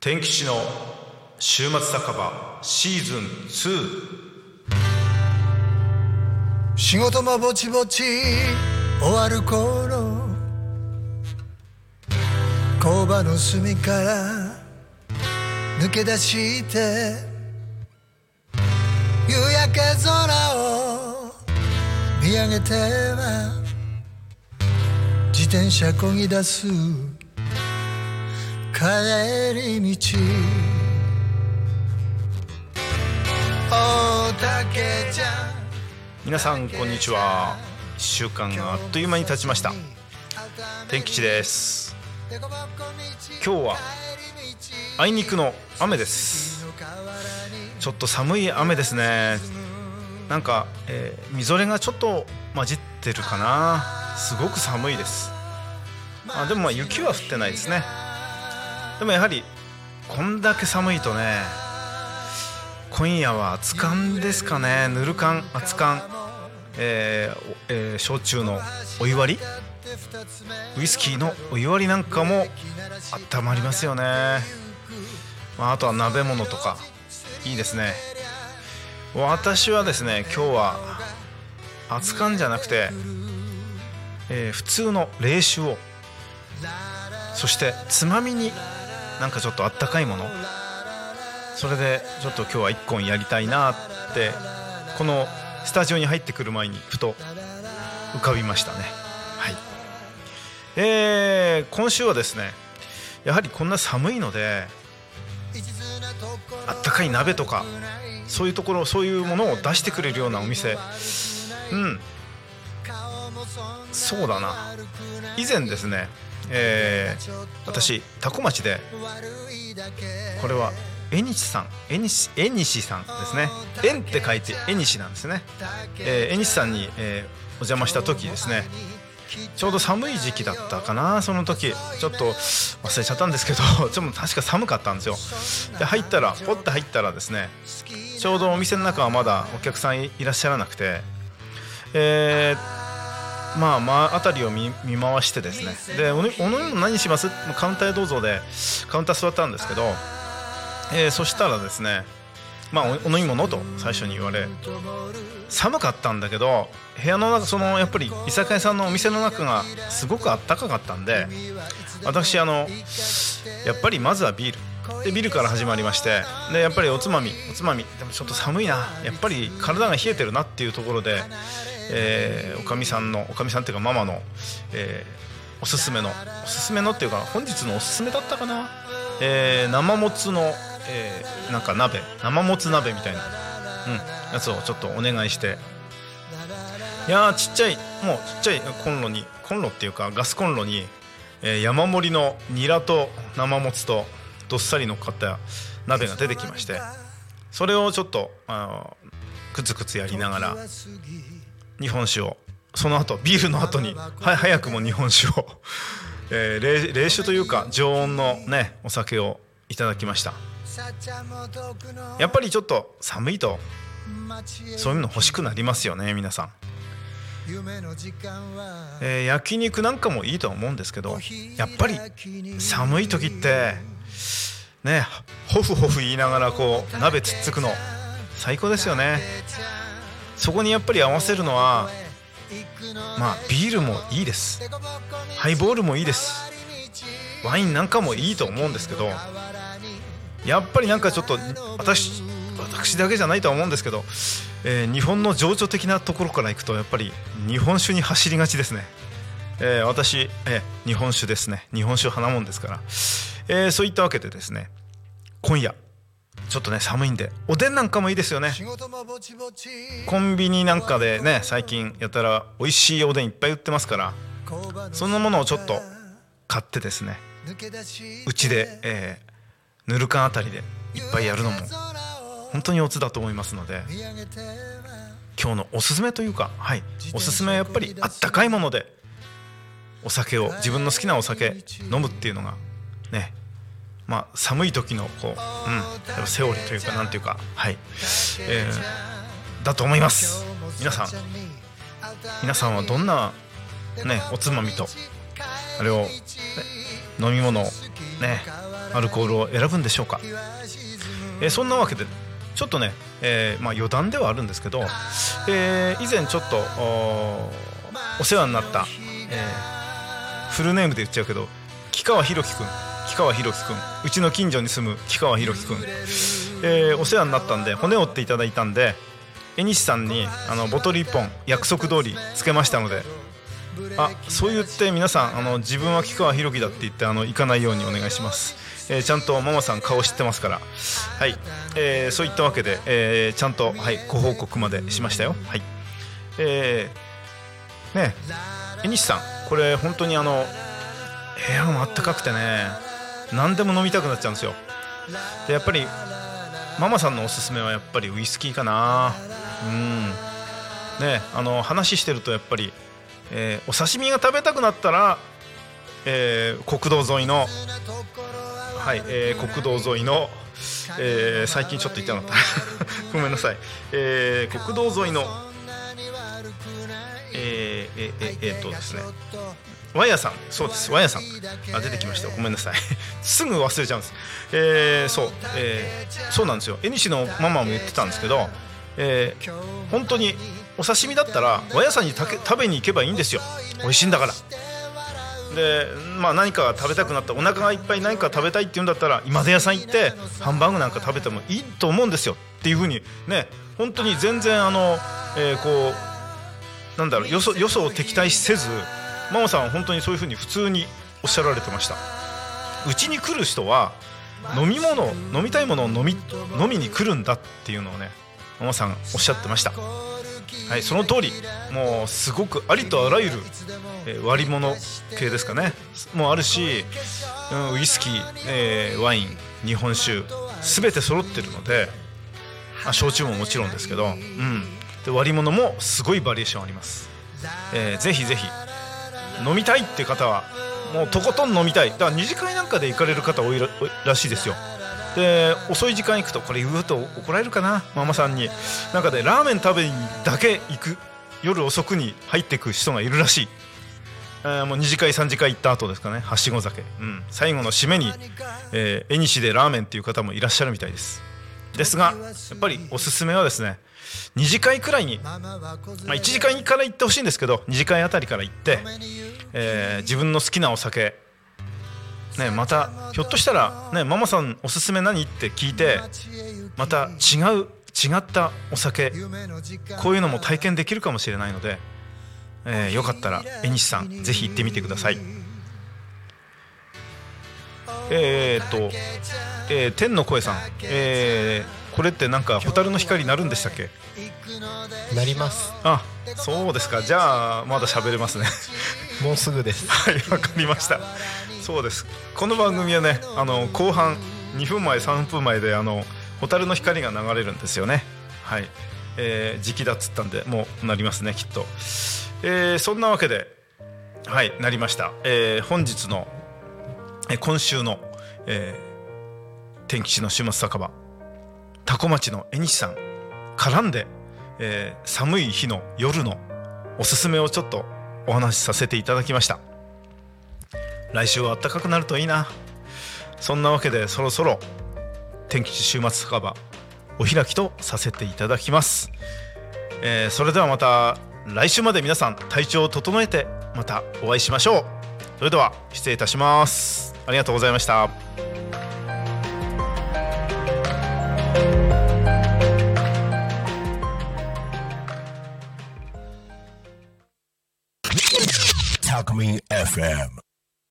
天吉の週末酒場シーズン2仕事もぼちぼち終わる頃。工場の隅から抜け出して夕焼け空を見上げては自転車こぎ出す。帰り道。大竹ちゃん。皆さんこんにちは。1週間があっという間に経ちました。天吉です。今日はあいにくの雨です。ちょっと寒い雨ですね。なんか、えーみぞれがちょっと混じってるかな。すごく寒いですあでもまあ雪は降ってないですね。でもやはりこんだけ寒いとね今夜は熱燗ですかね。ぬる燗熱燗えーえー焼酎のお湯割り？ウイスキーのお湯割りなんかも温まりますよね、まあ、あとは鍋物とか。いいですね。私はですね今日は熱燗じゃなくて、えー普通の冷酒をそしてつまみになんかちょっとあったかいもの。それでちょっと今日は一本やりたいなってこのスタジオに入ってくる前にふと浮かびましたね。はい。えー今週はですねやはりこんな寒いのであったかい鍋とかそういうところそういうものを出してくれるようなお店。うん。そうだな。以前ですねえー私多古町でこれはえにしさんえにしえにしさんですね。縁って書いてえにしなんですね。えーえにしさんに、えーお邪魔した時ですね。ちょうど寒い時期だったかなその時。ちょっと忘れちゃったんですけど ちょっと確か寒かったんですよ。で入ったらポッて入ったらですねちょうどお店の中はまだお客さんいいらっしゃらなくてえーまあまあ辺りを見見回してですね。でおのお飲み物何します？カウンターへどうぞでカウンター座ったんですけど、えーそしたらですねまあおお飲み物と最初に言われ寒かったんだけど部屋の中そのやっぱり居酒屋さんのお店の中がすごくあったかかったんで私あのやっぱりまずはビール。でビールから始まりましてでやっぱりおつまみおつまみでもちょっと寒いな。やっぱり体が冷えてるなっていうところで、えーおかみさんのおかみさんっていうかママの、えーおすすめのおすすめのっていうか本日のおすすめだったかな、えー生もつの、えーなんか鍋。生もつ鍋みたいな、うん、やつをちょっとお願いして。いやーちっちゃいもうちっちゃいコンロにコンロっていうかガスコンロに、えー山盛りのニラと生もつとどっさり乗っかった鍋が出てきまして。それをちょっとあのクツクツやりながら日本酒を。その後ビールの後に。早くも日本酒を、えー冷冷酒というか常温のねお酒をいただきました。やっぱりちょっと寒いとそういうの欲しくなりますよね皆さん、えー焼肉なんかもいいとは思うんですけどやっぱり寒い時ってねホフホフ言いながらこう鍋つっつくの最高ですよね。そこにやっぱり合わせるのはまあビールもいいです。ハイボールもいいです。ワインなんかもいいと思うんですけどやっぱりなんかちょっと私私だけじゃないとは思うんですけど、えー日本の情緒的なところからいくとやっぱり日本酒に走りがちですね、えー私、えー日本酒ですね。日本酒派なもんですから、えそういったわけでですね今夜ちょっとね寒いんで。おでんなんかもいいですよね。コンビニなんかでね最近やたら美味しいおでんいっぱい売ってますから。そんなものをちょっと買ってですね。うちで、えーぬるかんあたりでいっぱいやるのも本当におつだと思いますので。今日のおすすめというかはい。おすすめはやっぱりあったかいものでお酒を自分の好きなお酒飲むっていうのがねまあ寒い時のこう、うん、セオリーというかなんていうかはい、えーだと思います。皆さん皆さんはどんなねおつまみとあれを、ね、飲み物ねアルコールを選ぶんでしょうか、えー、そんなわけでちょっとね、えー、まあ、余談ではあるんですけど、えー、以前ちょっとお世話になった、えフルネームで言っちゃうけど木川博樹君木川博樹君うちの近所に住む木川博樹君、えー、お世話になったんで骨折っていただいたんで江西さんにあのボトル1本約束通りつけましたので。あそう言って皆さんあの自分は木川博樹だって言ってあの行かないようにお願いします、えー、ちゃんとママさん顔知ってますから。はい、えー、そういったわけで、えー、ちゃんと、はい、ご報告までしましたよ。はい。えー、ね江西さんこれ本当にあの部屋もあったかくてね何でも飲みたくなっちゃうんですよ。でやっぱりママさんのおすすめはやっぱりウイスキーかな。うん。ねあの話してるとやっぱり、えー、お刺身が食べたくなったら、えー、国道沿いのはい、えー、国道沿いの、えー、最近ちょっと言ってなかった。ごめんなさい、えー、国道沿いのえー、えー、えー、えー、っとですね。和屋さん。そうです。和屋さん。あ出てきましたごめんなさい。すぐ忘れちゃうんです。えー、そう、えー、そうなんですよ。江西のママも言ってたんですけど、えー、本当にお刺身だったら和屋さんにたけ食べに行けばいいんですよ。美味しいんだから。でまあ何か食べたくなったお腹がいっぱい何か食べたいって言うんだったら今出屋さん行ってハンバーグなんか食べてもいいと思うんですよ。っていうふうにね本当に全然あの、えー、こうなんだろうよそよそを敵対せずママさんは本当にそういうふうに普通におっしゃられてました。うちに来る人は飲み物飲みたいものを飲み飲みに来るんだっていうのをねママさんおっしゃってました。はいその通りもうすごくありとあらゆる、え、割り物系ですかね。もうあるし、うん、ウイスキー、えー、ワイン日本酒全て揃ってるのであ焼酎ももちろんですけど、うん、で割り物もすごいバリエーションあります、えー、ぜひぜひ飲みたいって方はもうとことん飲みたい。だから二次会なんかで行かれる方多いらしいですよ。で遅い時間行くとこれ言うと怒られるかな？ママさんに。なんかでラーメン食べにだけ行く夜遅くに入ってく人がいるらしい、えー、もう2次会3次会行った後ですかね。はしご酒、うん、最後の締めに、えー、縁西でラーメンっていう方もいらっしゃるみたいです。ですがやっぱりおすすめはですね2次会くらいに、まあ、1次会から行ってほしいんですけど2次会あたりから行って、えー、自分の好きなお酒ね、またひょっとしたら、ね、ママさんおすすめ何って聞いてまた違う違ったお酒こういうのも体験できるかもしれないので、えー、よかったら江西さんぜひ行ってみてください。えー、っと、えー、天の声さん、えー、これってなんか蛍の光になるんでしたっけ？なります。あそうですか。じゃあまだ喋れますね。もうすぐです。はいわかりました。そうです。この番組はねあの後半2分前3分前であの蛍の光が流れるんですよね。はい、えー、時期だっつったんでもうなりますねきっと、えー、そんなわけではいなりました、えー、本日の、えー、今週の、えー、天吉の週末酒場。多古町の江西さん。絡んで、えー、寒い日の夜のおすすめをちょっとお話しさせていただきました。来週は暖かくなるといいな。そんなわけでそろそろ天気週末酒場お開きとさせていただきます、えー、それではまた来週まで皆さん体調を整えてまたお会いしましょう。それでは失礼いたします。ありがとうございました。タクミン FM